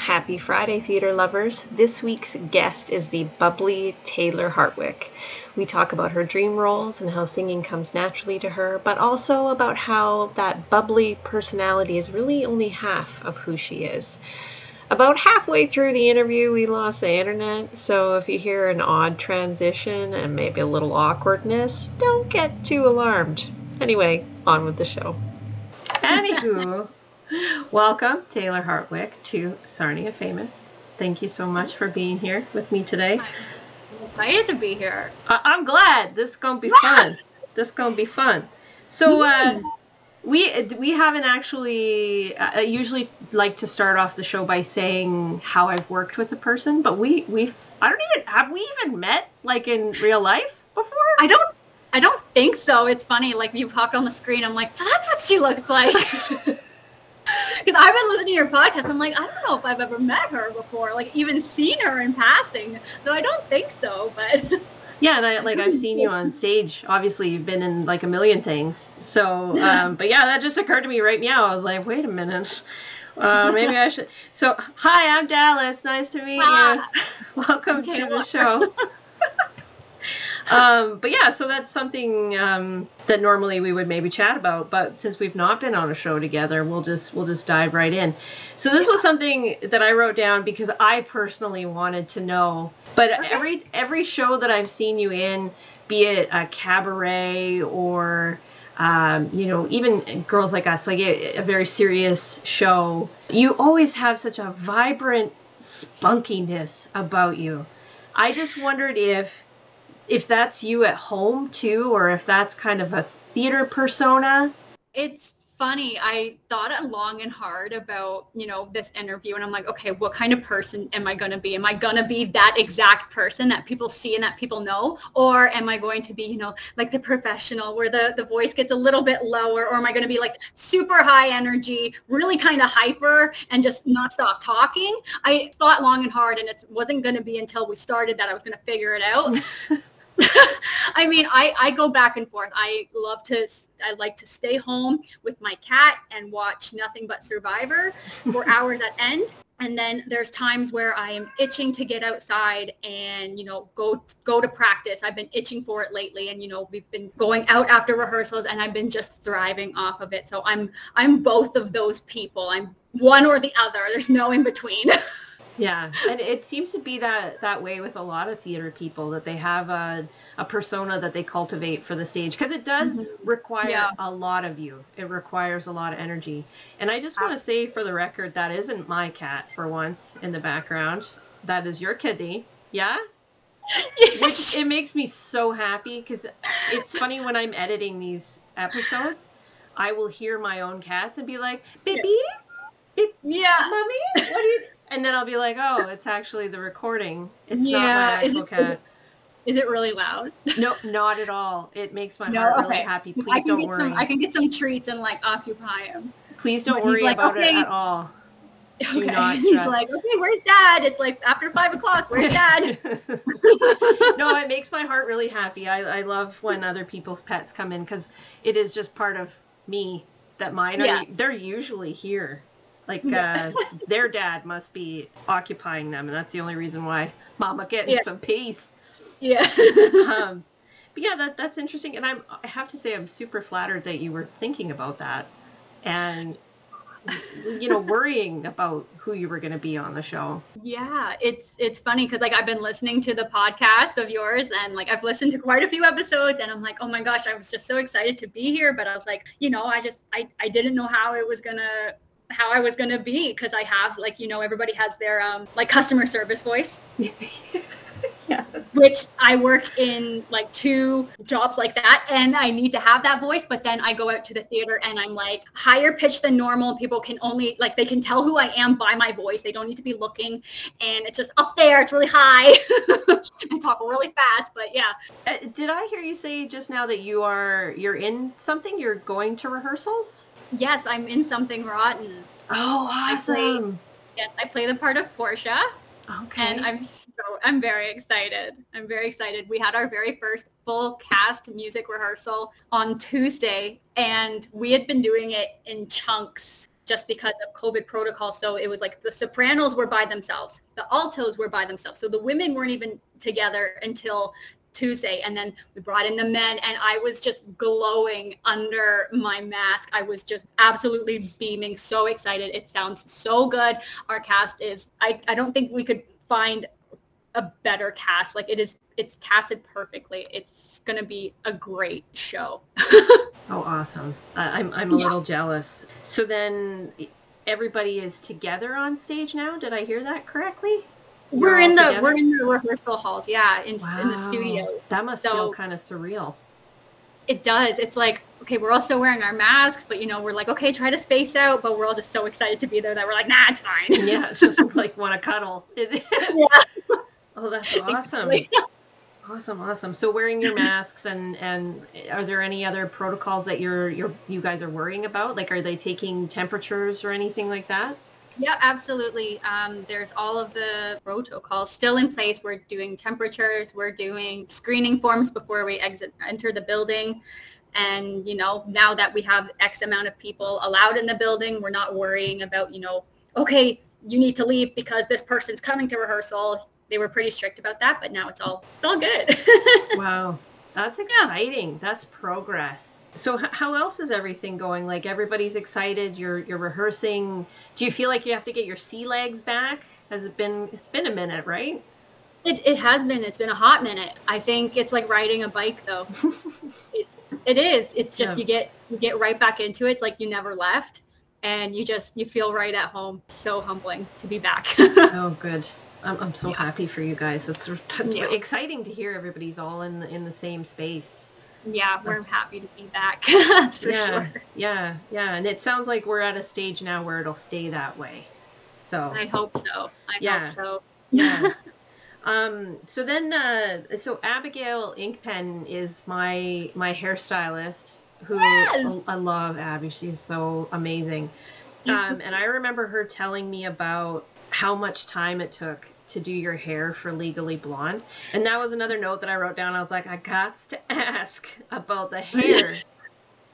Happy Friday, theater lovers. This week's guest is the bubbly Taylor Hartwick. We talk about her dream roles and how singing comes naturally to her, but also about how that bubbly personality is really only half of who she is. About halfway through the interview, we lost the internet, so if you hear an odd transition and maybe a little awkwardness, don't get too alarmed. Anyway, on with the show. Anywho, welcome Taylor Hartwick to Sarnia Famous. Thank you so much for being here with me today. I'm excited to be here. I- I'm glad. This is gonna be Yes! fun. This is gonna be fun. So uh, we we haven't actually. uh, I usually like to start off the show by saying how I've worked with a person, but we we've I don't even have we even met like in real life before. I don't I don't think so. It's funny, like you pop on the screen, I'm like, so that's what she looks like. Because I've been listening to your podcast. I'm like, I don't know if I've ever met her before, like even seen her in passing. So I don't think so, but Yeah, and I like I've seen you on stage. Obviously, you've been in like a million things. So, um, but yeah, that just occurred to me right now. I was like, wait a minute. Uh, maybe I should. So, hi, I'm Dallas. Nice to meet you. Welcome to the show. Um, but yeah, so that's something um, that normally we would maybe chat about, but since we've not been on a show together, we'll just we'll just dive right in. So this was something that I wrote down because I personally wanted to know. But Okay. every every show that I've seen you in, be it a cabaret or um, you know, even girls like us, like a, a very serious show, you always have such a vibrant spunkiness about you. I just wondered if if that's you at home too, or if that's kind of a theater persona. it's funny. I thought long and hard about, you know, this interview and I'm like, okay, what kind of person am I going to be? Am I going to be that exact person that people see and that people know? Or am I going to be, you know, like the professional where the, the voice gets a little bit lower? Or am I going to be like super high energy, really kind of hyper and just not stop talking? I thought long and hard and it wasn't going to be until we started that I was going to figure it out. I mean, I, I go back and forth. I love to, I like to stay home with my cat and watch nothing but Survivor for hours at end. And then there's times where I am itching to get outside and, you know, go, go to practice. I've been itching for it lately. And, you know, we've been going out after rehearsals and I've been just thriving off of it. So I'm, I'm both of those people. I'm one or the other. There's no in between. Yeah, and it seems to be that that way with a lot of theater people that they have a a persona that they cultivate for the stage because it does Mhm. require Yeah. a lot of you. It requires a lot of energy. And I just want to say for the record that isn't my cat for once in the background. That is your kitty. Yeah? Which it makes me so happy because it's funny when I'm editing these episodes, I will hear my own cats and be like, "Baby, yeah. mommy, what are you?" And then I'll be like, "Oh, it's actually the recording. It's Yeah, not my is actual it- cat." Is it really loud? No, not at all. It makes my No, heart really okay. happy. I Please can don't get worry. some. I can get some treats and like occupy him. Please don't but worry like, about "Okay." it at all. Do okay. He's like, okay, where's dad? It's like after five o'clock. Where's dad? no, it makes my heart really happy. I, I love when other people's pets come in because it is just part of me that mine are. Yeah. They're usually here. Like uh, their dad must be occupying them, and that's the only reason why Mama getting Yeah. some peace. yeah. Um, but yeah, that that's interesting, and I'm I have to say I'm super flattered that you were thinking about that, and you know worrying about who you were going to be on the show. yeah. It's it's funny because like I've been listening to the podcast of yours and like I've listened to quite a few episodes and I'm like, oh my gosh, I was just so excited to be here, but I was like, you know, I just I I didn't know how it was gonna how I was gonna be because I have like you know everybody has their um like customer service voice yes. which I work in like two jobs like that and I need to have that voice but then I go out to the theater and I'm like higher pitched than normal people can only like they can tell who I am by my voice they don't need to be looking and it's just up there it's really high I talk really fast but yeah Uh, did I hear you say just now that you are you're in something? You're going to rehearsals? Yes I'm in something rotten Oh, I play- awesome! yes I play the part of Portia Okay. and I'm so I'm very excited. I'm very excited. We had our very first full cast music rehearsal on Tuesday, and we had been doing it in chunks just because of COVID protocol. So it was like the sopranos were by themselves, the altos were by themselves. So the women weren't even together until Tuesday. And then we brought in the men and I was just glowing under my mask. I was just absolutely beaming, so excited. It sounds so good. Our cast is, I, I don't think we could find a better cast. Like it is, it's casted perfectly. It's going to be a great show. oh, awesome. I'm, I'm a yeah. little jealous. So then everybody is together on stage now. Did I hear that correctly? We're in the together? we're in the rehearsal halls yeah in, wow. in the studios that must so, feel kind of surreal. It does. It's like okay we're all still wearing our masks but you know we're like okay try to space out but we're all just so excited to be there that we're like nah it's fine. Yeah just like want to cuddle. Yeah. oh that's awesome. Awesome awesome. So wearing your masks and and are there any other protocols that you're you're you guys are worrying about? Like are they taking temperatures or anything like that yeah, absolutely. Um, there's all of the protocols still in place. We're doing temperatures. We're doing screening forms before we exit enter the building. And you know, now that we have X amount of people allowed in the building, we're not worrying about you know, okay, you need to leave because this person's coming to rehearsal. They were pretty strict about that, but now it's all it's all good. wow. That's exciting. Yeah. That's progress. So how else is everything going? Like everybody's excited. You're you're rehearsing. Do you feel like you have to get your sea legs back? Has it been? It's been a minute, right? It, it has been. It's been a hot minute. I think it's like riding a bike, though. it's it is. It's just yeah. you get you get right back into it. It's like you never left, and you just you feel right at home. So humbling to be back. oh, good. I'm, I'm so yeah. happy for you guys. It's yeah. exciting to hear everybody's all in the, in the same space. Yeah, we're That's, happy to be back. That's for yeah, sure. Yeah, yeah, and it sounds like we're at a stage now where it'll stay that way. So I hope so. I yeah. hope so. yeah. Um, so then, uh, so Abigail Inkpen is my my hairstylist who yes! I love Abby. She's so amazing. Um, and I remember her telling me about how much time it took to do your hair for Legally Blonde. And that was another note that I wrote down. I was like, I got to ask about the hair.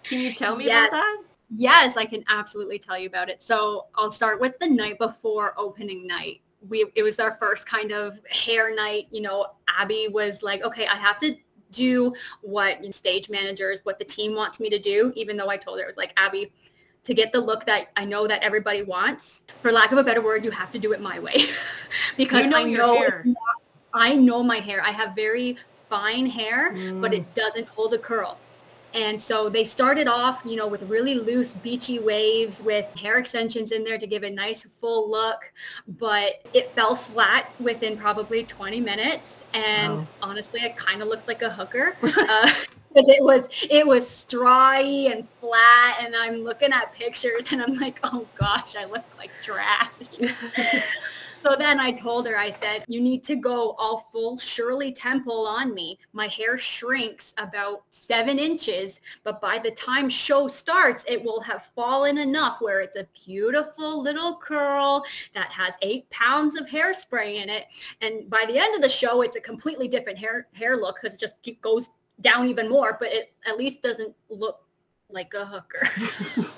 Can you tell me yes. about that? Yes, I can absolutely tell you about it. So I'll start with the night before opening night. We it was our first kind of hair night. You know, Abby was like, okay, I have to do what stage managers, what the team wants me to do, even though I told her it was like, Abby, to get the look that I know that everybody wants. For lack of a better word, you have to do it my way because you know I know I know my hair. I have very fine hair, mm. but it doesn't hold a curl. And so they started off, you know, with really loose beachy waves with hair extensions in there to give a nice full look, but it fell flat within probably 20 minutes. And wow. honestly, it kind of looked like a hooker. uh, because it was it was strawy and flat and i'm looking at pictures and i'm like oh gosh i look like trash. So then i told her i said you need to go all full shirley temple on me. My hair shrinks about seven inches but by the time show starts it will have fallen enough where it's a beautiful little curl that has eight pounds of hairspray in it. And by the end of the show it's a completely different hair hair look because it just goes down even more, but it at least doesn't look like a hooker.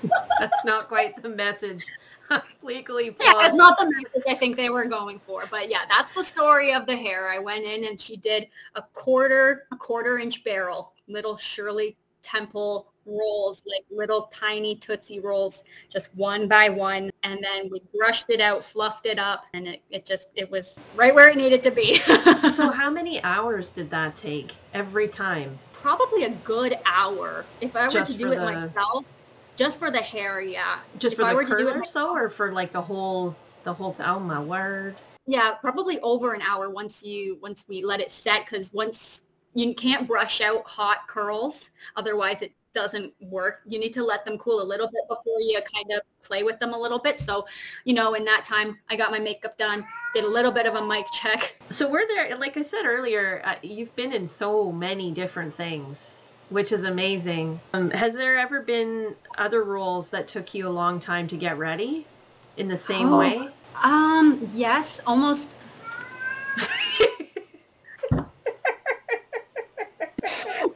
That's not quite the message. Legally Yeah, that's not the message I think they were going for. But yeah, that's the story of the hair. I went in and she did a quarter, a quarter inch barrel, little Shirley Temple rolls, like little tiny Tootsie rolls, just one by one. And then we brushed it out, fluffed it up, and it, it just, it was right where it needed to be. so how many hours did that take every time? Probably a good hour. If I were just to do it the... myself, just for the hair, yeah. Just if for I the curl or so, or for like the whole, the whole, oh my word. Yeah, probably over an hour once you, once we let it set, because once you can't brush out hot curls otherwise it doesn't work. You need to let them cool a little bit before you kind of play with them a little bit. So, you know, in that time, I got my makeup done, did a little bit of a mic check. So, we're there, like I said earlier, uh, you've been in so many different things, which is amazing. Um, has there ever been other roles that took you a long time to get ready in the same oh, way? Um, yes, almost.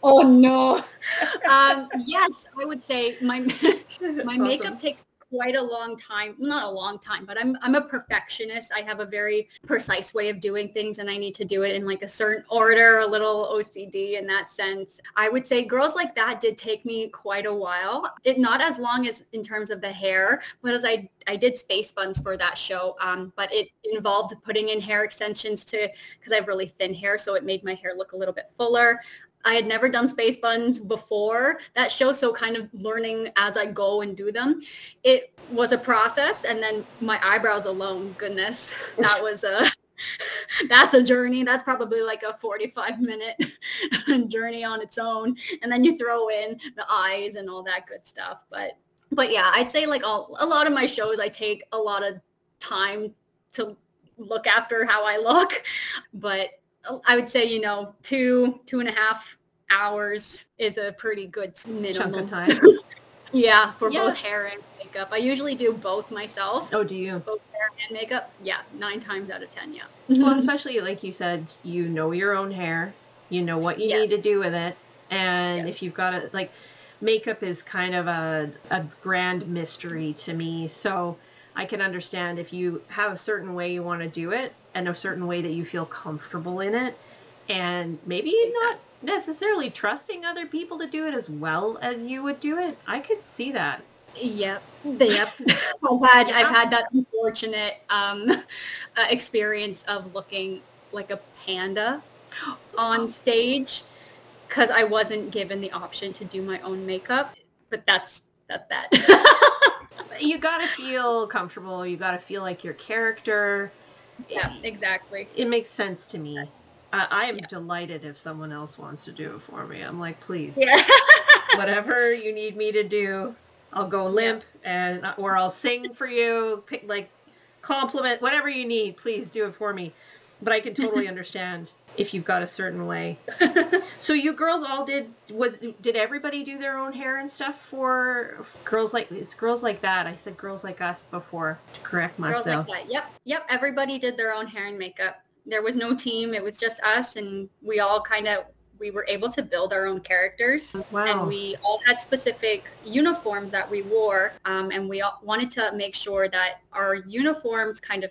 Oh no um, yes, I would say my my awesome. makeup takes quite a long time, not a long time, but I'm I'm a perfectionist. I have a very precise way of doing things and I need to do it in like a certain order, a little OCD in that sense. I would say girls like that did take me quite a while. It not as long as in terms of the hair, but as I I did space buns for that show, um, but it involved putting in hair extensions to because I have really thin hair, so it made my hair look a little bit fuller. I had never done space buns before that show, so kind of learning as I go and do them. It was a process, and then my eyebrows alone, goodness, that was a that's a journey. That's probably like a 45 minute journey on its own, and then you throw in the eyes and all that good stuff. But but yeah, I'd say like all, a lot of my shows, I take a lot of time to look after how I look, but Oh, I would say, you know, two, two and a half hours is a pretty good minimum. Chunk of time. yeah, for yeah. both hair and makeup. I usually do both myself. Oh, do you? Both hair and makeup. Yeah, nine times out of ten, yeah. well, especially like you said, you know your own hair. You know what you yeah. need to do with it. And yeah. if you've got it, like, makeup is kind of a, a grand mystery to me. So I can understand if you have a certain way you want to do it and a certain way that you feel comfortable in it. And maybe not necessarily trusting other people to do it as well as you would do it. I could see that. Yep. Yep. I've had yeah. I've had that unfortunate um, uh, experience of looking like a panda on stage because I wasn't given the option to do my own makeup. But that's that's that. you gotta feel comfortable. You gotta feel like your character. Yeah, exactly. It makes sense to me. I, I am yeah. delighted if someone else wants to do it for me. I'm like, please, yeah. whatever you need me to do, I'll go limp and or I'll sing for you, pick like compliment, whatever you need. Please do it for me. But I can totally understand if you've got a certain way. so you girls all did was did everybody do their own hair and stuff for girls like it's girls like that. I said girls like us before to correct myself. Girls like that. Yep. Yep. Everybody did their own hair and makeup there was no team. It was just us, and we all kind of we were able to build our own characters wow. and we all had specific uniforms that we wore um, and we all wanted to make sure that our uniforms kind of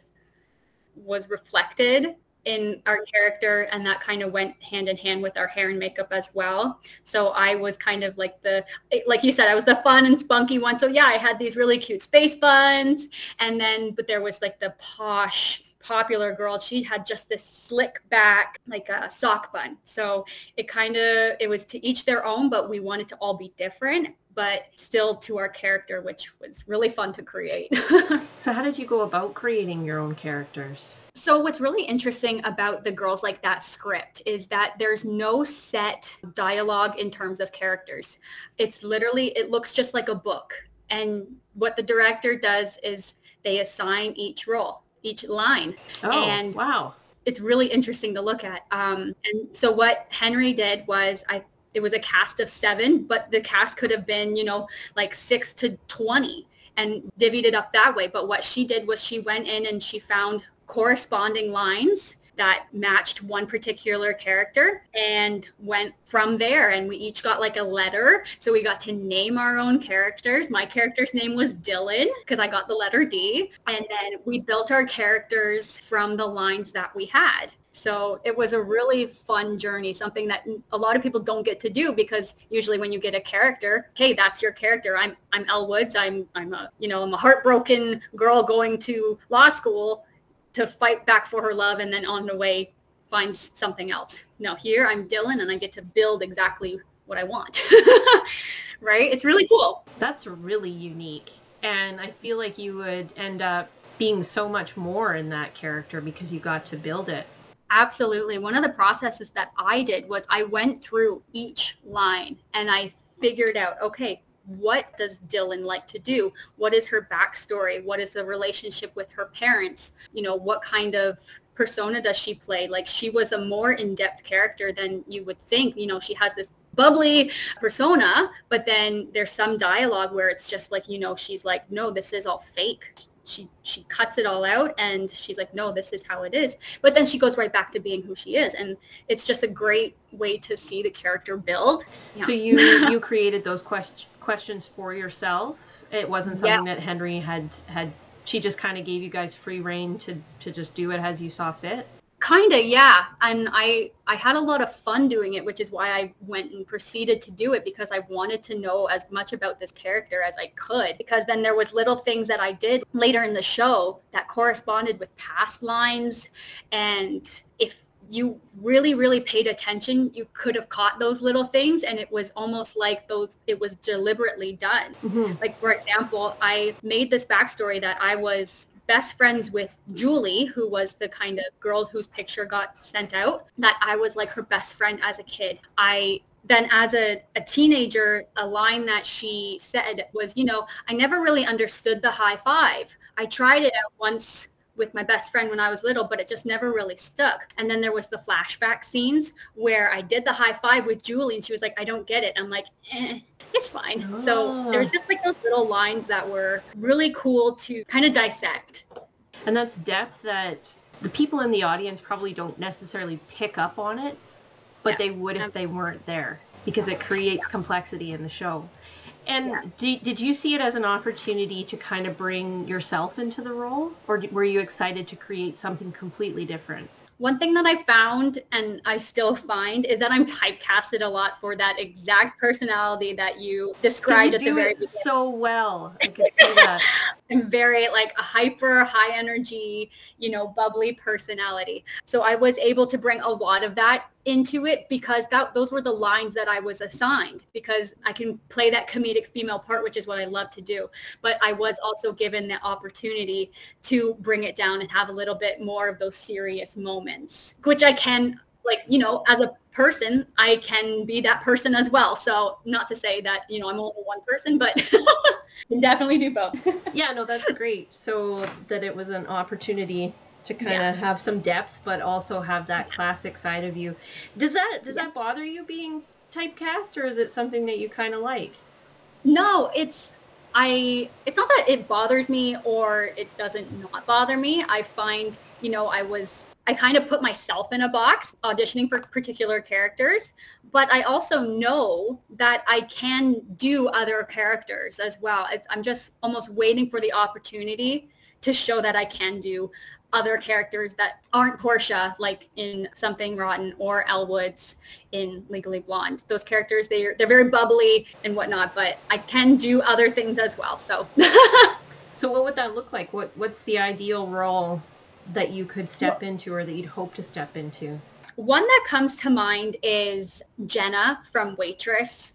was reflected in our character and that kind of went hand in hand with our hair and makeup as well. So i was kind of like the like you said i was the fun and spunky one. So yeah i had these really cute space buns. And then but there was like the posh popular girl. She had just this slick back like a sock bun. So it kind of it was to each their own but we wanted to all be different but still to our character which was really fun to create. So how did you go about creating your own characters so what's really interesting about the Girls Like That script is that there's no set dialogue in terms of characters. It's literally, it looks just like a book. And what the director does is they assign each role, each line. Oh, and wow. It's really interesting to look at. Um, and so what Henry did was I it was a cast of seven, but the cast could have been, you know, like six to 20 and divvied it up that way. But what she did was she went in and she found corresponding lines that matched one particular character and went from there. And we each got like a letter. So we got to name our own characters. My character's name was dylan because i got the letter d. And then we built our characters from the lines that we had. So it was a really fun journey, something that a lot of people don't get to do because usually when you get a character, hey, that's your character. I'm I'm Elle Woods. I'm I'm a you know I'm a heartbroken girl going to law school to fight back for her love and then on the way finds something else. No, here I'm Dylan and I get to build exactly what I want. right? It's really cool. That's really unique. And I feel like you would end up being so much more in that character because you got to build it. Absolutely. One of the processes that I did was I went through each line and I figured out, okay, what does Dylan like to do? What is her backstory? What is the relationship with her parents? You know, what kind of persona does she play? Like she was a more in-depth character than you would think. You know, she has this bubbly persona, but then there's some dialogue where it's just like, you know, she's like, no, this is all fake she she cuts it all out and she's like no this is how it is but then she goes right back to being who she is and it's just a great way to see the character build yeah. so you you created those quest- questions for yourself. It wasn't something yeah. that Henry had had she just kind of gave you guys free reign to to just do it as you saw fit? Kind of yeah. And i i had a lot of fun doing it which is why i went and proceeded to do it because i wanted to know as much about this character as i could. Because then there was little things that i did later in the show that corresponded with past lines. And if you really really paid attention you could have caught those little things and it was almost like those it was deliberately done mm-hmm. like for example i made this backstory that i was best friends with Julie, who was the kind of girl whose picture got sent out, that I was like her best friend as a kid. I then as a, a teenager, a line that she said was, you know, I never really understood the high five. I tried it out once with my best friend when I was little, but it just never really stuck. And then there was the flashback scenes where I did the high five with Julie and she was like, I don't get it. I'm like, eh, it's fine. Oh. So there's just like those little lines that were really cool to kind of dissect. And that's depth that the people in the audience probably don't necessarily pick up on it, but yeah. they would if they weren't there because it creates complexity in the show. And yeah. did, did you see it as an opportunity to kind of bring yourself into the role, or were you excited to create something completely different? One thing that I found and I still find is that I'm typecasted a lot for that exact personality that you described you at the very beginning. so well. I can see that. I'm very like a hyper, high energy, you know, bubbly personality. So I was able to bring a lot of that into it because that those were the lines that I was assigned because I can play that comedic female part which is what I love to do. But I was also given the opportunity to bring it down and have a little bit more of those serious moments which I can like you know as a person I can be that person as well. So not to say that you know I'm only one person but definitely do both. Yeah no that's great. So that it was an opportunity to kind of yeah. have some depth but also have that classic side of you does that does yeah. that bother you being typecast or is it something that you kind of like no it's i it's not that it bothers me or it doesn't not bother me i find you know i was i kind of put myself in a box auditioning for particular characters but i also know that i can do other characters as well it's, i'm just almost waiting for the opportunity to show that I can do other characters that aren't Portia, like in Something Rotten or Elle Woods in Legally Blonde. Those characters, they're they're very bubbly and whatnot, but I can do other things as well. So. so what would that look like? What what's the ideal role that you could step into or that you'd hope to step into? One that comes to mind is Jenna from Waitress.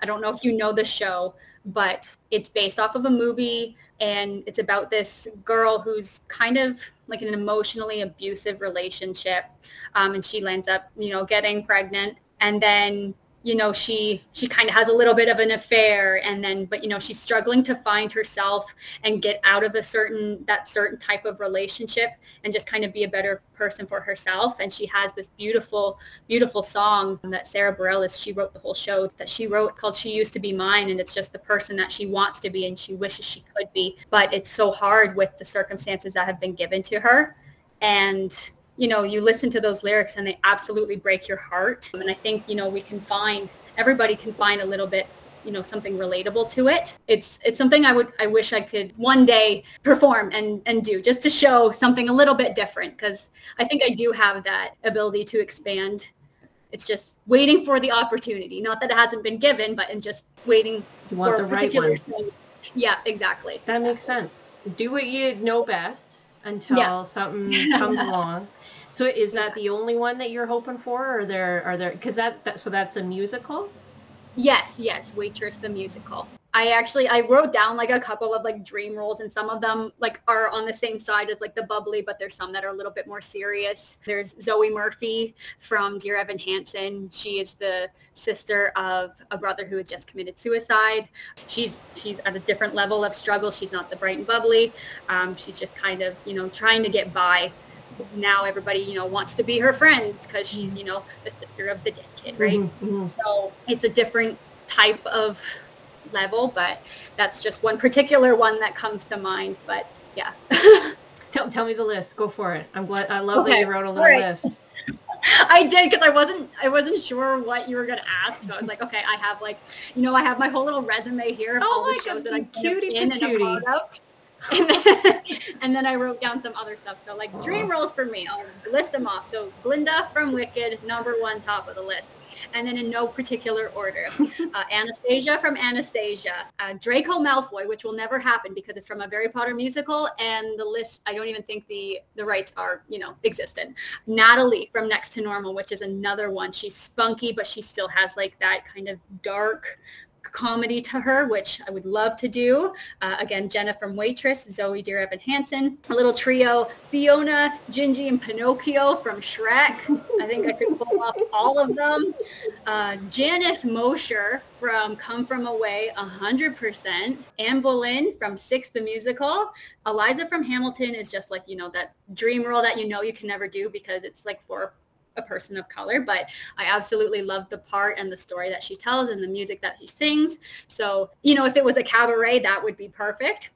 I don't know if you know the show, but it's based off of a movie and it's about this girl who's kind of like an emotionally abusive relationship um, and she ends up you know getting pregnant. And then you know she she kind of has a little bit of an affair and then but you know she's struggling to find herself and get out of a certain that certain type of relationship and just kind of be a better person for herself. And she has this beautiful beautiful song that Sara Bareilles she wrote the whole show that she wrote called She Used to Be Mine. And it's just the person that she wants to be and she wishes she could be. But it's so hard with the circumstances that have been given to her. And you know, you listen to those lyrics and they absolutely break your heart. And I think, you know, we can find, everybody can find a little bit you know something relatable to it. It's it's something i would i wish i could one day perform and and do just to show something a little bit different. Because i think i do have that ability to expand. It's just waiting for the opportunity. Not that it hasn't been given but in just waiting for a particular right yeah exactly. That makes sense. Do what you know best until yeah. something comes along so is that the only one that you're hoping for, or there are there? Because that, that so that's a musical. Yes, yes, Waitress the musical. I actually I wrote down like a couple of like dream roles and some of them like are on the same side as like the bubbly, but there's some that are a little bit more serious. There's Zoe Murphy from Dear Evan Hansen. She is the sister of a brother who had just committed suicide. She's she's at a different level of struggle. She's not the bright and bubbly. Um, she's just kind of you know trying to get by now everybody you know wants to be her friend because she's you know the sister of the dead kid right mm-hmm, mm-hmm. so it's a different type of level but that's just one particular one that comes to mind but yeah Tell, tell me the list. Go for it. I'm glad. I love okay. that you wrote a little right. list. I did because I wasn't I wasn't sure what you were gonna ask, so I was like, okay, I have like, you know, I have my whole little resume here of oh all the shows God, that I'm in and a part of. And then, and then I wrote down some other stuff. So like dream roles for me, I'll list them off. So Glinda from Wicked, number one, top of the list. And then in no particular order, uh, Anastasia from Anastasia, uh, Draco Malfoy, which will never happen because it's from a Harry Potter musical, and the list I don't even think the the rights are you know existent. Natalie from Next to Normal, which is another one. She's spunky, but she still has like that kind of dark comedy to her, which I would love to do. Uh, again, Jenna from Waitress, Zoe Dear Evan Hansen, a little trio, Fiona, Gingy, and Pinocchio from Shrek. I think I could pull off all of them. Uh, Janice Mosher from Come From Away, 100%. Anne Boleyn from Six the Musical. Eliza from Hamilton is just like, you know, that dream role that you know you can never do because it's like for a person of color, but I absolutely love the part and the story that she tells and the music that she sings. So, you know, if it was a cabaret, that would be perfect.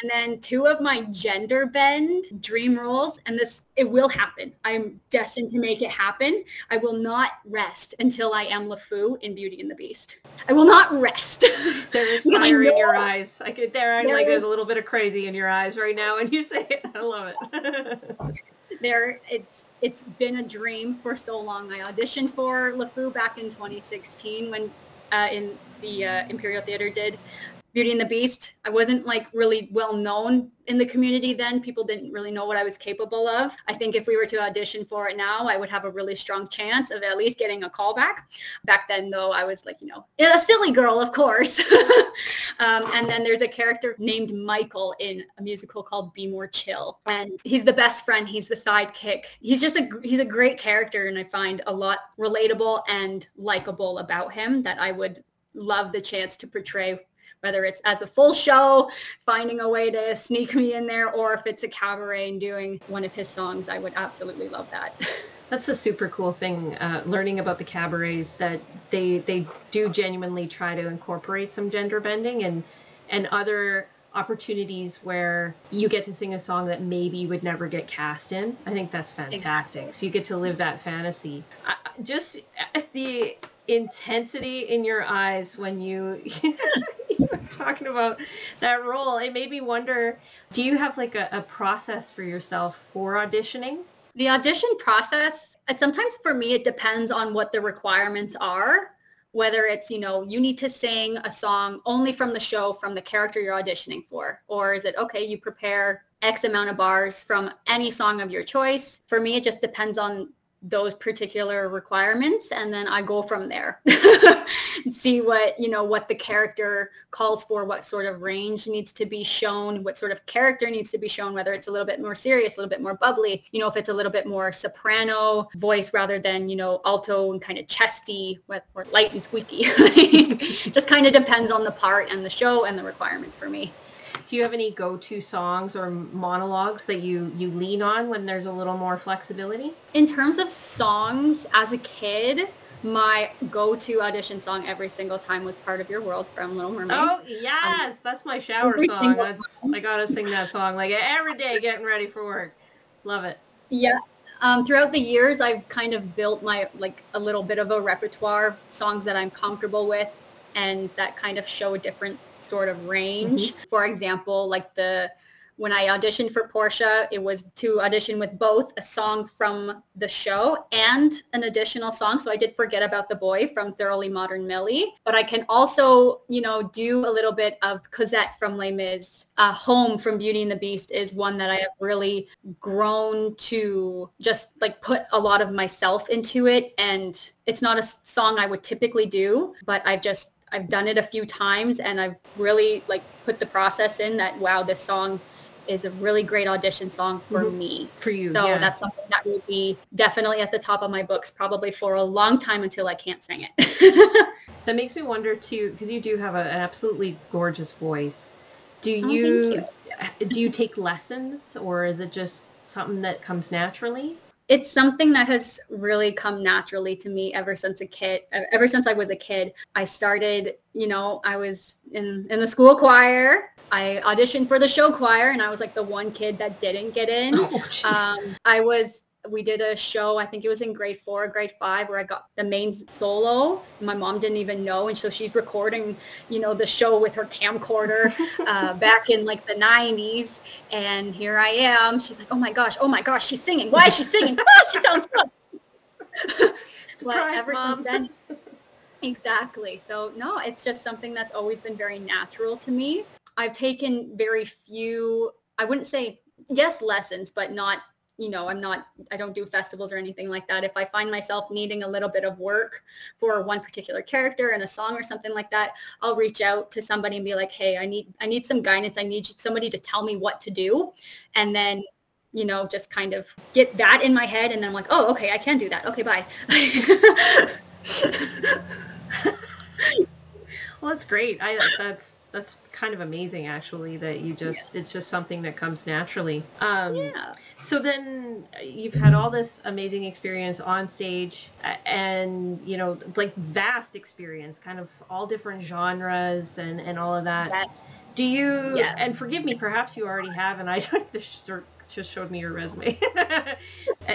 And then two of my gender bend dream roles, and this, it will happen. I'm destined to make it happen. I will not rest until I am LeFou in Beauty and the Beast. I will not rest. There is fire in your eyes. I could, there, there like is, there's a little bit of crazy in your eyes right now when you say it. I love it. There, it's, it's been a dream for so long. I auditioned for LeFou back in 2016 when uh, in the uh, Imperial Theater did Beauty and the Beast. I wasn't like really well known in the community then. People didn't really know what I was capable of. I think if we were to audition for it now, I would have a really strong chance of at least getting a call back. Back then, though, I was like, you know, a silly girl, of course. um, and then there's a character named Michael in a musical called Be More Chill. And he's the best friend. He's the sidekick. He's just a, he's a great character. And I find a lot relatable and likable about him that I would love the chance to portray whether it's as a full show, finding a way to sneak me in there, or if it's a cabaret and doing one of his songs, I would absolutely love that. That's a super cool thing, uh, learning about the cabarets that they they do genuinely try to incorporate some gender bending and and other opportunities where you get to sing a song that maybe you would never get cast in. I think that's fantastic. Exactly. So you get to live that fantasy. Uh, just the intensity in your eyes when you, you were talking about that role. It made me wonder do you have like a, a process for yourself for auditioning? The audition process sometimes for me it depends on what the requirements are. Whether it's you know you need to sing a song only from the show from the character you're auditioning for. Or is it okay you prepare x amount of bars from any song of your choice. For me it just depends on those particular requirements and then I go from there. See what you know what the character calls for what sort of range needs to be shown what sort of character needs to be shown whether it's a little bit more serious a little bit more bubbly you know if it's a little bit more soprano voice rather than you know alto and kind of chesty with, or light and squeaky. Just kind of depends on the part and the show and the requirements for me do you have any go-to songs or monologues that you you lean on when there's a little more flexibility? In terms of songs, as a kid, my go-to audition song every single time was "Part of Your World" from Little Mermaid. Oh yes, um, that's my shower song. That's I gotta sing that song like every day getting ready for work. Love it. Yeah. Um, throughout the years, I've kind of built my like a little bit of a repertoire songs that I'm comfortable with, and that kind of show a different sort of range. Mm-hmm. For example, like the when I auditioned for Portia, it was to audition with both a song from the show and an additional song. So I did forget about the boy from Thoroughly Modern Millie, but I can also, you know, do a little bit of Cosette from Les Mis. Uh, Home from Beauty and the Beast is one that I have really grown to just like put a lot of myself into it. And it's not a song I would typically do, but I've just I've done it a few times and I've really like put the process in that wow this song is a really great audition song for mm-hmm. me. For you. So yeah. that's something that will be definitely at the top of my books probably for a long time until I can't sing it. that makes me wonder too because you do have a, an absolutely gorgeous voice. Do you, oh, you do you take lessons or is it just something that comes naturally? It's something that has really come naturally to me ever since a kid ever since i was a kid. I started you know i was in in the school choir. I auditioned for the show choir and I was like the one kid that didn't get in. Oh, um, I was we did a show i think it was in grade four grade five where i got the main solo. My mom didn't even know and so she's recording you know the show with her camcorder uh, back in like the 90s and here i am. She's like oh my gosh oh my gosh she's singing. Why is she singing? Ah, she sounds good. Surprise, ever Mom. since then exactly. So no it's just something that's always been very natural to me. I've taken very few i wouldn't say yes lessons but not you know i'm not i don't do festivals or anything like that. If i find myself needing a little bit of work for one particular character and a song or something like that i'll reach out to somebody and be like hey i need i need some guidance. I need somebody to tell me what to do. And then you know just kind of get that in my head and then i'm like oh okay i can do that. Okay bye. Well that's great. I that's that's kind of amazing actually that you just yeah. it's just something that comes naturally. Um yeah so then you've had all this amazing experience on stage and you know like vast experience kind of all different genres and and all of that. That's, do you yeah. and forgive me perhaps you already have and i just showed me your resume.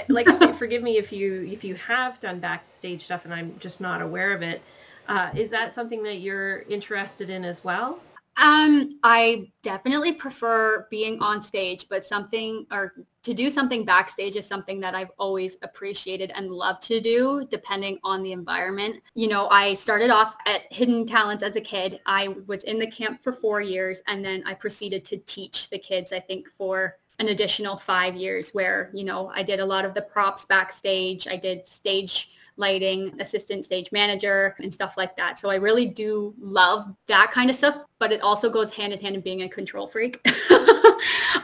Like forgive me if you if you have done backstage stuff and i'm just not aware of it uh, is that something that you're interested in as well um, I definitely prefer being on stage, but something or to do something backstage is something that I've always appreciated and loved to do depending on the environment. You know, I started off at Hidden Talents as a kid. I was in the camp for four years and then I proceeded to teach the kids, I think, for an additional five years where, you know, I did a lot of the props backstage. I did stage lighting, assistant stage manager, and stuff like that. So I really do love that kind of stuff, but it also goes hand in hand in being a control freak.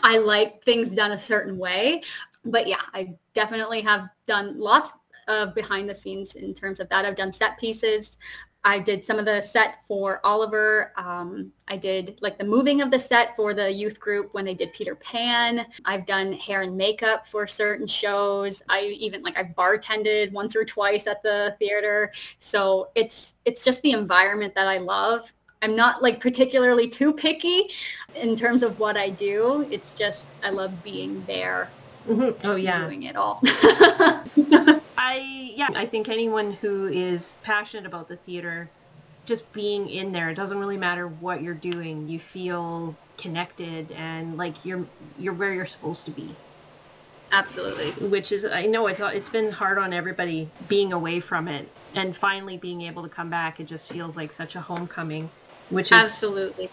I like things done a certain way. But yeah, I definitely have done lots of behind the scenes in terms of that. I've done set pieces. I did some of the set for Oliver. Um, I did like the moving of the set for the youth group when they did Peter Pan. I've done hair and makeup for certain shows. I even like I bartended once or twice at the theater. So it's it's just the environment that I love. I'm not like particularly too picky in terms of what I do. It's just I love being there. Mm-hmm. Oh yeah, doing it all. I yeah, I think anyone who is passionate about the theater, just being in there, it doesn't really matter what you're doing. You feel connected and like you're you're where you're supposed to be. Absolutely. Which is I know it's it's been hard on everybody being away from it and finally being able to come back. It just feels like such a homecoming, which is Absolutely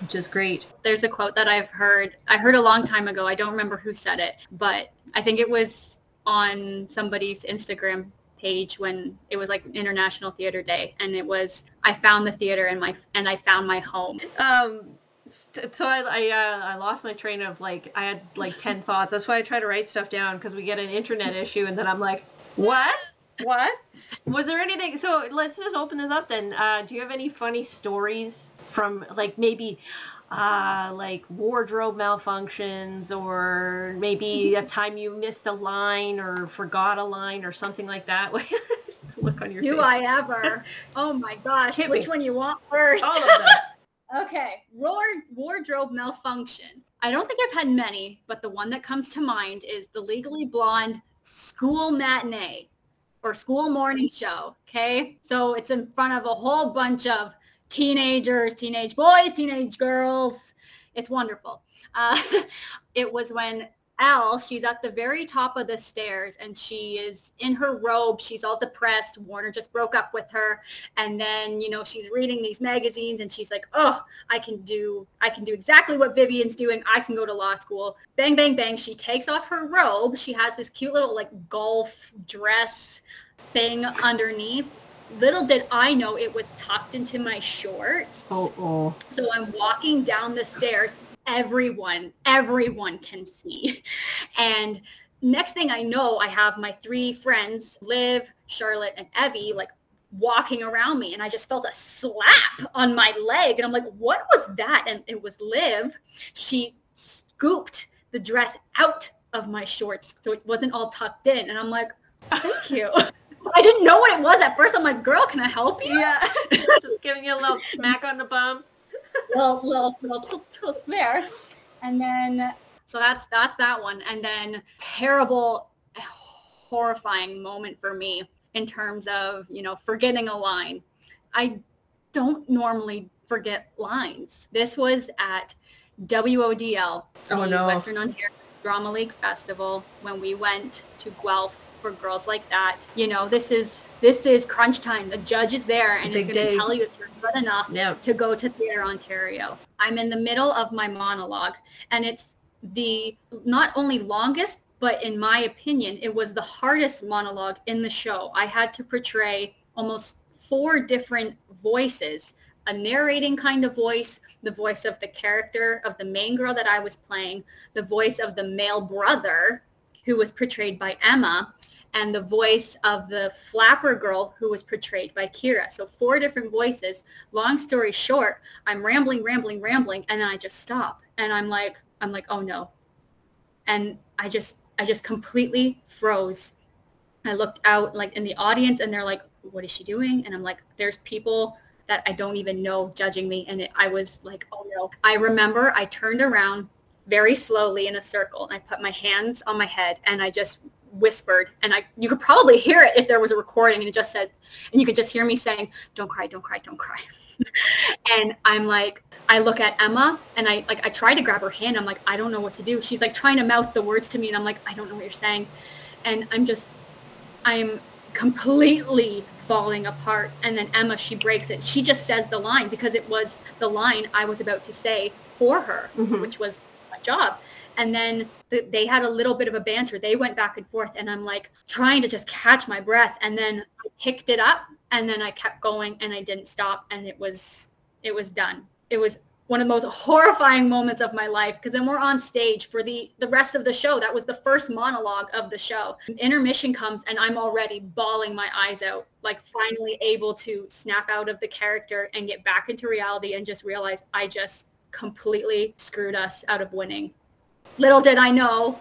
which is great. There's a quote that I've heard. I heard a long time ago. I don't remember who said it, but I think it was on somebody's Instagram page when it was like International Theater Day, and it was I found the theater and my and I found my home. Um, so I I, uh, I lost my train of like I had like ten thoughts. That's why I try to write stuff down because we get an internet issue, and then I'm like, what? What? Was there anything? So let's just open this up then. Uh, do you have any funny stories from like maybe uh, like wardrobe malfunctions or maybe a time you missed a line or forgot a line or something like that. Look on your Do face. I ever? Oh my gosh. Hit Which me. one you want first? All of them. okay. Ward- wardrobe malfunction. I don't think I've had many, but the one that comes to mind is the Legally Blonde school matinee or school morning show. Okay. So it's in front of a whole bunch of teenagers, teenage boys, teenage girls. It's wonderful. Uh, it was when Elle, she's at the very top of the stairs and she is in her robe. She's all depressed. Warner just broke up with her. And then, you know, she's reading these magazines and she's like, oh, I can do, I can do exactly what Vivian's doing. I can go to law school. Bang, bang, bang. She takes off her robe. She has this cute little like golf dress thing underneath little did I know it was tucked into my shorts. Oh, oh. So I'm walking down the stairs. Everyone, everyone can see. And next thing I know, I have my three friends, Liv, Charlotte, and Evie, like walking around me. And I just felt a slap on my leg. And I'm like, what was that? And it was Liv. She scooped the dress out of my shorts so it wasn't all tucked in. And I'm like, thank you. I didn't know what it was at first. I'm like, girl, can I help you? Yeah. Just giving you a little smack on the bum. little, little, little twist there. And then, so that's, that's that one. And then terrible, horrifying moment for me in terms of, you know, forgetting a line. I don't normally forget lines. This was at WODL, oh, the no. Western Ontario Drama League Festival, when we went to Guelph for girls like that. You know, this is this is crunch time. The judge is there and Big he's going to tell you if you're good enough to go to Theatre Ontario. I'm in the middle of my monologue and it's the not only longest but in my opinion it was the hardest monologue in the show. I had to portray almost four different voices a narrating kind of voice, the voice of the character of the main girl that I was playing, the voice of the male brother who was portrayed by Emma, and the voice of the flapper girl who was portrayed by Kira. So four different voices. Long story short, I'm rambling, rambling, rambling, and then I just stop. And I'm like, I'm like, oh no. And I just I just completely froze. I looked out like in the audience and they're like, what is she doing? And I'm like, there's people that I don't even know judging me. And it, I was like, oh no. I remember I turned around very slowly in a circle and I put my hands on my head and I just whispered and I you could probably hear it if there was a recording and it just says and you could just hear me saying, Don't cry, don't cry, don't cry. and I'm like, I look at Emma and I like I try to grab her hand. I'm like, I don't know what to do. She's like trying to mouth the words to me and I'm like, I don't know what you're saying. And I'm just I'm completely falling apart. And then Emma, she breaks it. She just says the line because it was the line I was about to say for her, mm-hmm. which was job. And then the, they had a little bit of a banter. They went back and forth, and I'm like trying to just catch my breath. And then I picked it up, and then I kept going, and I didn't stop, and it was it was done. It was one of the most horrifying moments of my life because then we're on stage for the the rest of the show that was the first monologue of the show intermission comes and i'm already bawling my eyes out like finally able to snap out of the character and get back into reality and just realize i just completely screwed us out of winning little did i know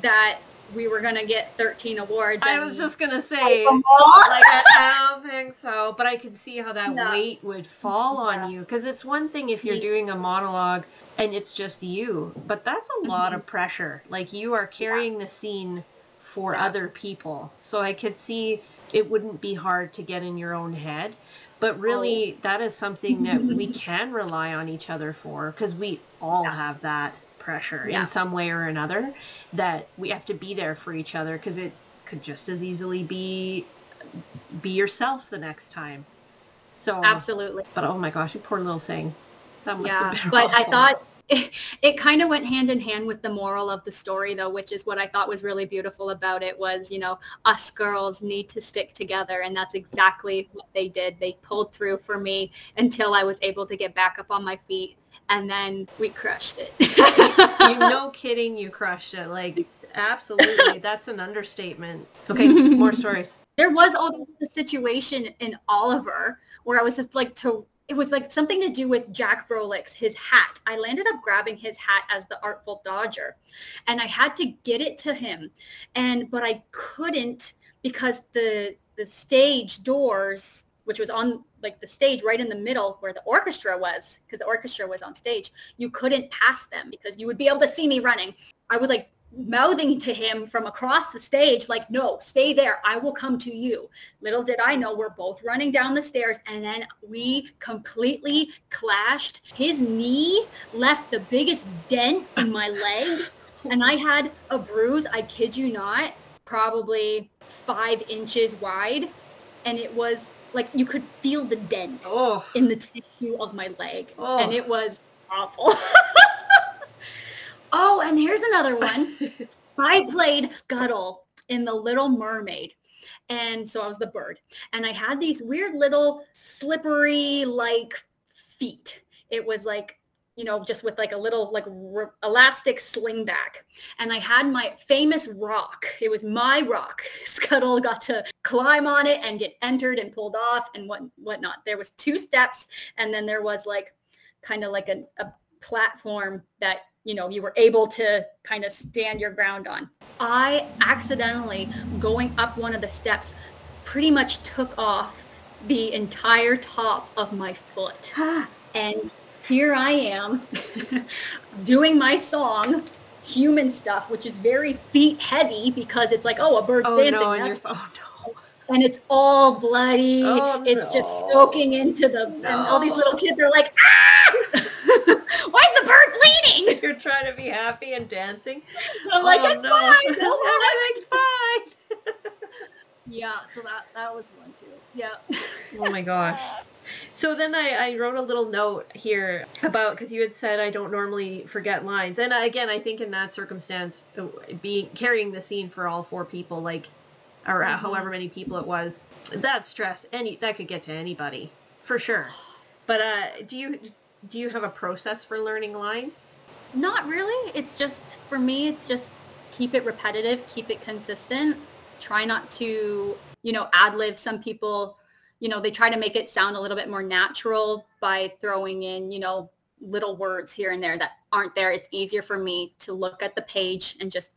that we were gonna get 13 awards. I was just gonna say, like I, don't think so, but I could see how that no. weight would fall on you because it's one thing if you're doing a monologue and it's just you, but that's a lot mm-hmm. of pressure. Like you are carrying yeah. the scene for yeah. other people, so I could see it wouldn't be hard to get in your own head. But really, oh. that is something that we can rely on each other for because we all yeah. have that pressure yeah. in some way or another that we have to be there for each other because it could just as easily be be yourself the next time so absolutely but oh my gosh you poor little thing that must yeah, have been but awful. i thought it, it kind of went hand in hand with the moral of the story though which is what i thought was really beautiful about it was you know us girls need to stick together and that's exactly what they did they pulled through for me until i was able to get back up on my feet and then we crushed it. you no kidding, you crushed it. Like absolutely, that's an understatement. Okay, more stories. There was all the situation in Oliver where I was just like to it was like something to do with Jack Froelich, his hat. I landed up grabbing his hat as the Artful Dodger, and I had to get it to him, and but I couldn't because the the stage doors which was on like the stage right in the middle where the orchestra was because the orchestra was on stage you couldn't pass them because you would be able to see me running i was like mouthing to him from across the stage like no stay there i will come to you little did i know we're both running down the stairs and then we completely clashed his knee left the biggest dent in my leg and i had a bruise i kid you not probably five inches wide and it was like you could feel the dent oh. in the tissue of my leg oh. and it was awful oh and here's another one i played scuttle in the little mermaid and so i was the bird and i had these weird little slippery like feet it was like you know, just with like a little like r- elastic sling back. And I had my famous rock. It was my rock. Scuttle got to climb on it and get entered and pulled off and what whatnot. There was two steps and then there was like kind of like a, a platform that you know you were able to kind of stand your ground on. I accidentally going up one of the steps pretty much took off the entire top of my foot. and here I am doing my song, human stuff, which is very feet heavy because it's like, oh, a bird's Oh dancing. no, and That's oh no. and it's all bloody. Oh, it's just soaking into the and all these little kids are like, ah! Why is the bird bleeding? You're trying to be happy and dancing. I'm like, Oh, it's no. fine. Everything's fine. Yeah, so that that was one too. Yeah. Oh my gosh. So then I, I wrote a little note here about because you had said I don't normally forget lines, and again I think in that circumstance, uh, being carrying the scene for all four people, like or Mhm. however many people it was, that stress any that could get to anybody for sure. But uh, do you do you have a process for learning lines? Not really. It's just for me. It's just keep it repetitive, keep it consistent. Try not to, you know, ad lib. Some people, you know, they try to make it sound a little bit more natural by throwing in, you know, little words here and there that aren't there. It's easier for me to look at the page and just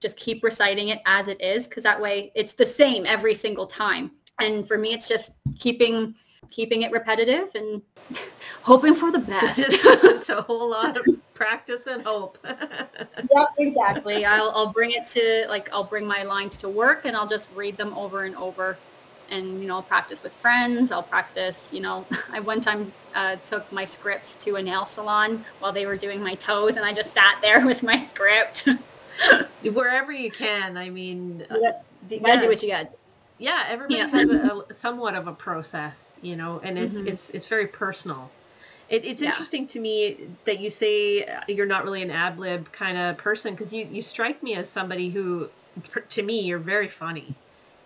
just keep reciting it as it is because that way it's the same every single time. And for me, it's just keeping keeping it repetitive and hoping for the best. it's a whole lot of practice and hope. Yep, exactly. I'll, I'll bring it to like I'll bring my lines to work and I'll just read them over and over and you know I'll practice with friends i'll practice you know i one time uh, took my scripts to a nail salon while they were doing my toes and i just sat there with my script Wherever you can, I mean, uh, you the- gotta yeah. do what you got yeah everybody Yeah. has a, a somewhat of a process you know and it's Mhm. it's it's very personal it, it's Yeah. interesting to me that you say uh, you're not really an ad lib kind of person because you you strike me as somebody who to me you're very funny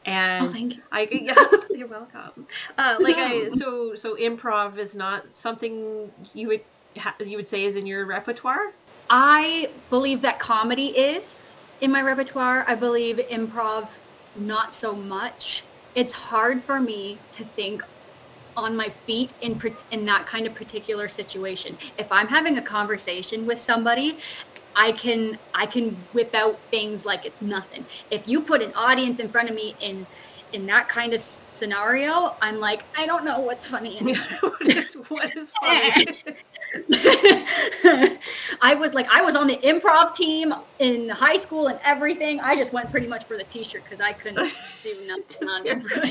and oh thank you I yeah, you're welcome. Uh, like I so so improv is not something you would ha- you would say is in your repertoire. I believe that comedy is in my repertoire. I believe improv not so much. It's hard for me to think on my feet in in that kind of particular situation. If I'm having a conversation with somebody, I can I can whip out things like it's nothing. If you put an audience in front of me in in that kind of scenario, I'm like, I don't know what's funny what is what is funny? I was like, I was on the improv team in high school and everything. I just went pretty much for the t-shirt because I couldn't do nothing on improv.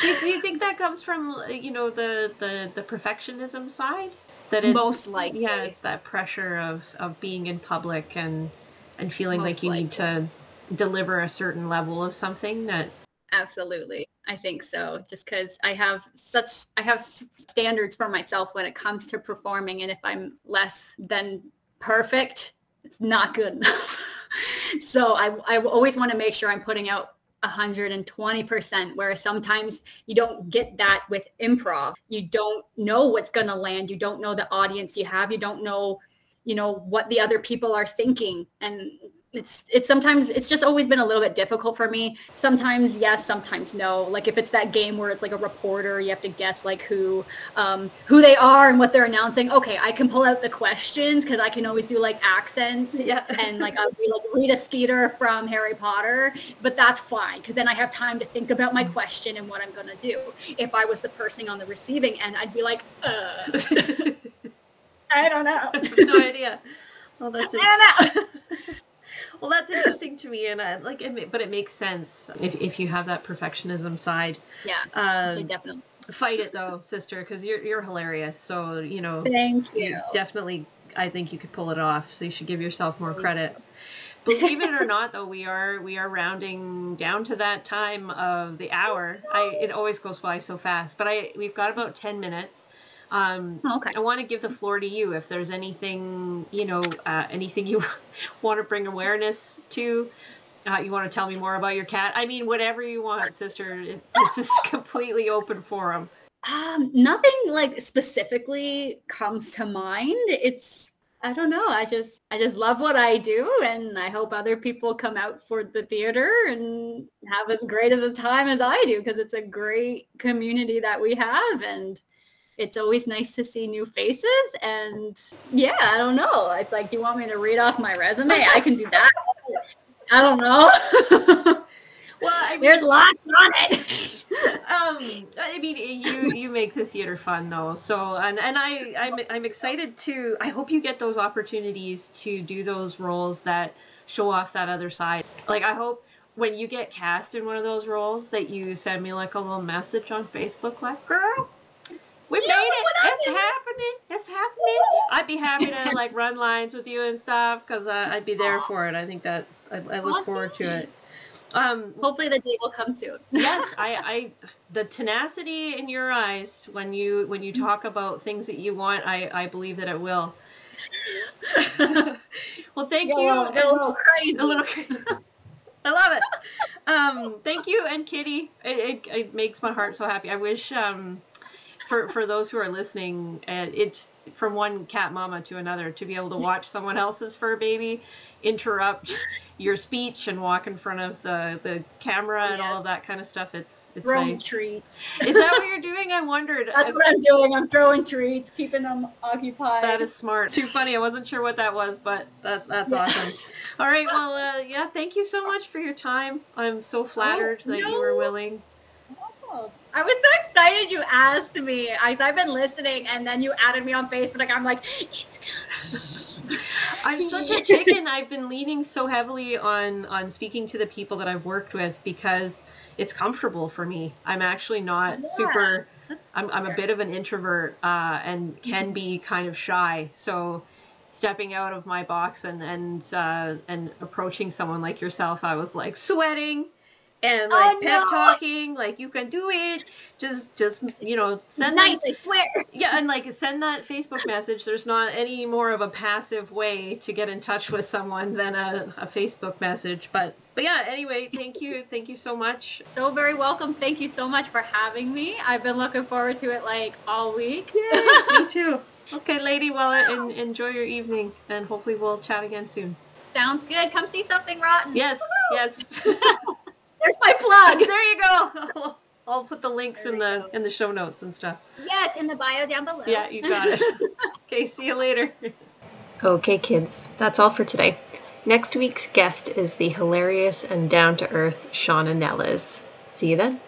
do, you, do you think that comes from you know the the the perfectionism side that it's Most likely. yeah it's that pressure of of being in public and and feeling like Most you need to deliver a certain level of something that Absolutely. I think so. Just because I have such, I have standards for myself when it comes to performing. And if I'm less than perfect, it's not good enough. so I, I always want to make sure I'm putting out 120%, whereas sometimes you don't get that with improv. You don't know what's going to land. You don't know the audience you have. You don't know, you know, what the other people are thinking. And it's it's sometimes it's just always been a little bit difficult for me sometimes yes sometimes no like if it's that game where it's like a reporter you have to guess like who um who they are and what they're announcing okay i can pull out the questions because i can always do like accents Yeah. and like i'll be like rita skeeter from harry potter but that's fine because then i have time to think about my question and what i'm gonna do if i was the person on the receiving end i'd be like uh i don't know no idea. Well, that's it. i don't know well, that's interesting to me, and I, like, it, but it makes sense if if you have that perfectionism side. yeah Um, definitely fight it though, sister, because you're you're hilarious. So you know, thank you you definitely, I think you could pull it off. So you should give yourself more credit. Believe it or not, though, we are we are rounding down to that time of the hour. I it always goes by so fast, but I we've got about ten minutes. Um, okay I want to give the floor to you if there's anything, you know, uh, anything you want to bring awareness to. Uh, you want to tell me more about your cat? I mean, whatever you want, sister. This is completely open forum. Um, nothing like specifically comes to mind. It's I don't know. I just I just love what I do and I hope other people come out for the theater and have as great of a time as I do because it's a great community that we have and it's always nice to see new faces and yeah, I don't know. It's like do you want me to read off my resume? I can do that. I don't know. Well, I mean, There's lots on it. um, I mean, you you make the theater fun though. So and and I I'm I'm excited to. I hope you get those opportunities to do those roles that show off that other side. Like I hope when you get cast in one of those roles that you send me like a little message on Facebook like, girl, we made it. It's happening. It's happening. I'd be happy to like run lines with you and stuff because uh, I'd be there for it. I think that I, I look forward to it. Um, Hopefully the day will come soon. yes, I, I, the tenacity in your eyes when you when you talk about things that you want, I, I believe that it will. well, thank a you. little, a little crazy. A little crazy. I love it. Um, thank you and Kitty. It, it, it makes my heart so happy. I wish um, for for those who are listening, uh, it's from one cat mama to another to be able to watch someone else's fur baby interrupt your speech and walk in front of the the camera and all of that kind of stuff. It's it's Throwing nice. treats. Is that what you're doing? I wondered. That's what I'm doing. I'm throwing treats, keeping them occupied. That is smart. Too funny. I wasn't sure what that was, but that's that's Yeah. awesome. All right. Well, uh, yeah. Thank you so much for your time. I'm so flattered that you were willing. I was so excited you asked me. I, I've been listening, and then you added me on Facebook. Like, I'm like, it's I'm such a chicken. I've been leaning so heavily on on speaking to the people that I've worked with because it's comfortable for me. I'm actually not Yeah, super. I'm I'm a bit of an introvert uh, and can be kind of shy. So stepping out of my box and and uh, and approaching someone like yourself, I was like sweating and like Oh, pep no. talking, like you can do it. Just just you know send them nice. I swear. yeah, and like send that Facebook message. There's not any more of a passive way to get in touch with someone than a, a Facebook message. But but yeah, anyway, thank you, thank you so much. So very welcome. Thank you so much for having me. I've been looking forward to it like all week. Me too. Okay, lady, well, en- enjoy your evening, and hopefully we'll chat again soon. Sounds good. Come see something rotten. Yes, Woohoo! yes. There's my plug. there you go. I'll put the links There in the go. in the show notes and stuff. Yes, in the bio down below. Yeah, you got it. okay, see you later. Okay, kids, that's all for today. Next week's guest is the hilarious and down to earth Shauna Nellis. See you then.